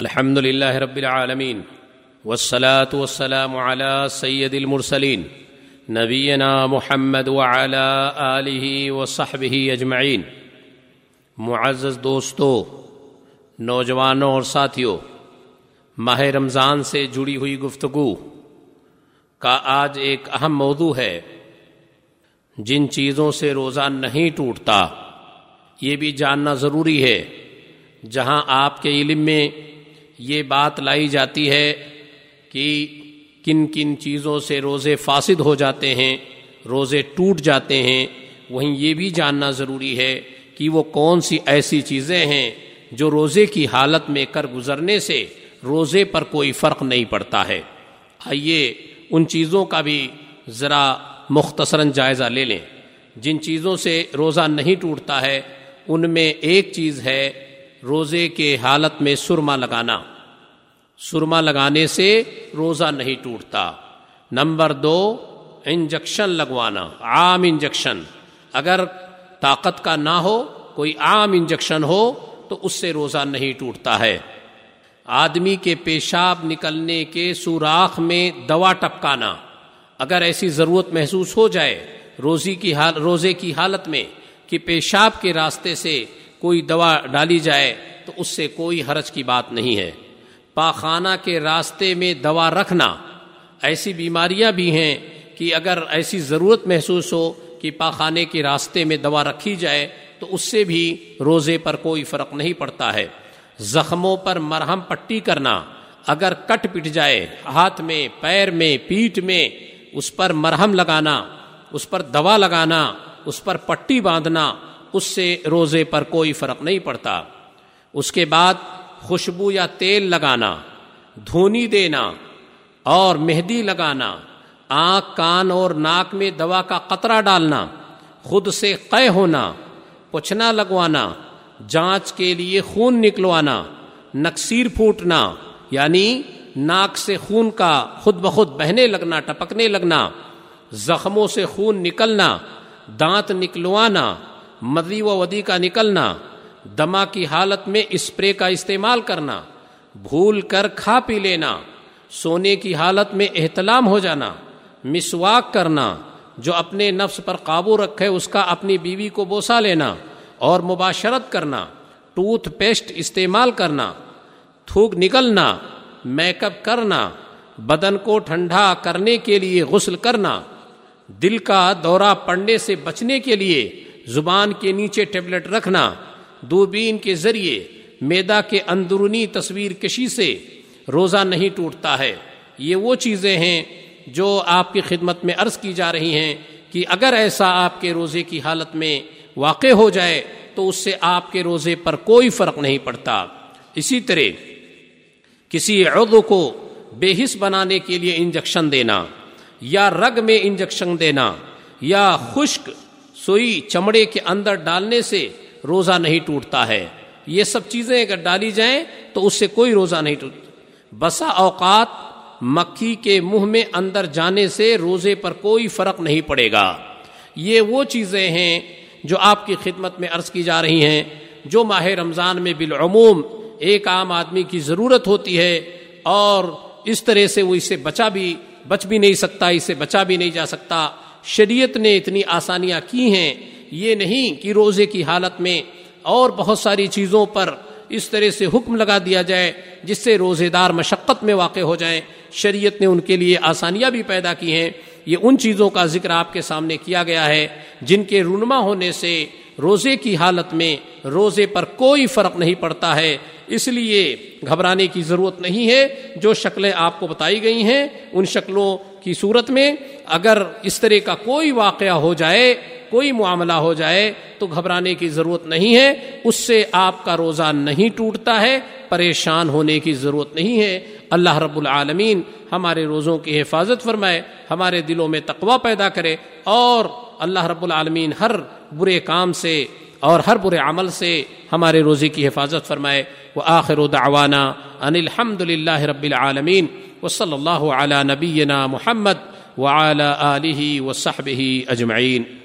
الحمد لله رب العالمين والصلاة والسلام على سيد المرسلين نبينا محمد وعلى آله وصحبه أجمعين. معزز دوستو نوجوانوں اور ساتھیوں ماہ رمضان سے جڑی ہوئی گفتگو کا آج ایک اہم موضوع ہے۔ جن چیزوں سے روزہ نہیں ٹوٹتا، یہ بھی جاننا ضروری ہے۔ جہاں آپ کے علم میں یہ بات لائی جاتی ہے کہ کن کن چیزوں سے روزے فاسد ہو جاتے ہیں، روزے ٹوٹ جاتے ہیں۔ وہیں یہ بھی جاننا ضروری ہے کہ وہ کون سی ایسی چیزیں ہیں جو روزے کی حالت میں کر گزرنے سے روزے پر کوئی فرق نہیں پڑتا ہے۔ آئیے ان چیزوں کا بھی ذرا مختصراً جائزہ لے لیں۔ جن چیزوں سے روزہ نہیں ٹوٹتا ہے، ان میں ایک چیز ہے روزے کے حالت میں سرما لگانا۔ سرما لگانے سے روزہ نہیں ٹوٹتا۔ نمبر دو، انجیکشن لگوانا، عام انجیکشن۔ اگر طاقت کا نہ ہو، کوئی عام انجیکشن ہو، تو اس سے روزہ نہیں ٹوٹتا ہے۔ آدمی کے پیشاب نکلنے کے سوراخ میں دوا ٹپکانا۔ اگر ایسی ضرورت محسوس ہو جائے روزی کی حال، روزے کی حالت میں کہ پیشاب کے راستے سے کوئی دوا ڈالی جائے، تو اس سے کوئی حرج کی بات نہیں ہے۔ پاخانہ کے راستے میں دوا رکھنا۔ ایسی بیماریاں بھی ہیں کہ اگر ایسی ضرورت محسوس ہو کہ پاخانے کے راستے میں دوا رکھی جائے، تو اس سے بھی روزے پر کوئی فرق نہیں پڑتا ہے۔ زخموں پر مرہم پٹی کرنا۔ اگر کٹ پٹ جائے، ہاتھ میں، پیر میں پیٹ میں، اس پر مرہم لگانا، اس پر دوا لگانا، اس پر پٹی باندھنا، اس سے روزے پر کوئی فرق نہیں پڑتا۔ اس کے بعد خوشبو یا تیل لگانا، دھونی دینا اور مہندی لگانا، آنکھ، کان اور ناک میں دوا کا قطرہ ڈالنا، خود سے قے ہونا، پوچھنا لگوانا، جانچ کے لیے خون نکلوانا، نکسیر پھوٹنا یعنی ناک سے خون کا خود بخود بہنے لگنا، ٹپکنے لگنا، زخموں سے خون نکلنا، دانت نکلوانا مدی و ودی کا نکلنا دما کی حالت میں اسپرے کا استعمال کرنا، بھول کر کھا پی لینا، سونے کی حالت میں احتلام ہو جانا، مسواک کرنا، جو اپنے نفس پر قابو رکھے اس کا اپنی بیوی کو بوسا لینا اور مباشرت کرنا، ٹوتھ پیسٹ استعمال کرنا، تھوک نکلنا میک اپ کرنا، بدن کو ٹھنڈا کرنے کے لیے غسل کرنا، دل کا دورہ پڑنے سے بچنے کے لیے زبان کے نیچے ٹیبلٹ رکھنا۔ دوربین کے ذریعے میدا کے اندرونی تصویر کشی سے روزہ نہیں ٹوٹتا ہے۔ یہ وہ چیزیں ہیں جو آپ کی خدمت میں عرض کی جا رہی ہیں کہ اگر ایسا آپ کے روزے کی حالت میں واقع ہو جائے تو اس سے آپ کے روزے پر کوئی فرق نہیں پڑتا۔ اسی طرح کسی عضو کو بے حص بنانے کے لیے انجیکشن دینا یا رگ میں انجیکشن دینا یا خشک سوئی چمڑے کے اندر ڈالنے سے روزہ نہیں ٹوٹتا ہے۔ یہ سب چیزیں اگر ڈالی جائیں تو اس سے کوئی روزہ نہیں ٹوٹتا بسا اوقات مکھی کے منہ میں اندر جانے سے روزے پر کوئی فرق نہیں پڑے گا۔ یہ وہ چیزیں ہیں جو آپ کی خدمت میں عرض کی جا رہی ہیں، جو ماہ رمضان میں بالعموم ایک عام آدمی کی ضرورت ہوتی ہے اور اس طرح سے وہ اس سے بچا بھی، بچ بھی نہیں سکتا اس سے بچا بھی نہیں جا سکتا۔ شریعت نے اتنی آسانیاں کی ہیں یہ نہیں کہ روزے کی حالت میں اور بہت ساری چیزوں پر اس طرح سے حکم لگا دیا جائے جس سے روزے دار مشقت میں واقع ہو جائیں۔ شریعت نے ان کے لیے آسانیاں بھی پیدا کی ہیں۔ یہ ان چیزوں کا ذکر آپ کے سامنے کیا گیا ہے جن کے رونما ہونے سے روزے کی حالت میں روزے پر کوئی فرق نہیں پڑتا ہے۔ اس لیے گھبرانے کی ضرورت نہیں ہے۔ جو شکلیں آپ کو بتائی گئی ہیں ان شکلوں کی صورت میں اگر اس طرح کا کوئی واقعہ ہو جائے کوئی معاملہ ہو جائے تو گھبرانے کی ضرورت نہیں ہے، اس سے آپ کا روزہ نہیں ٹوٹتا ہے، پریشان ہونے کی ضرورت نہیں ہے۔ اللہ رب العالمین ہمارے روزوں کی حفاظت فرمائے، ہمارے دلوں میں تقوا پیدا کرے اور اللہ رب العالمین ہر برے کام سے اور ہر برے عمل سے ہمارے روزی کی حفاظت فرمائے۔ وہ آخر دعوانا ان الحمد للہ رب العالمین۔ و صلی اللہ علیہ نبینا محمد وعلى آله وصحبه أجمعين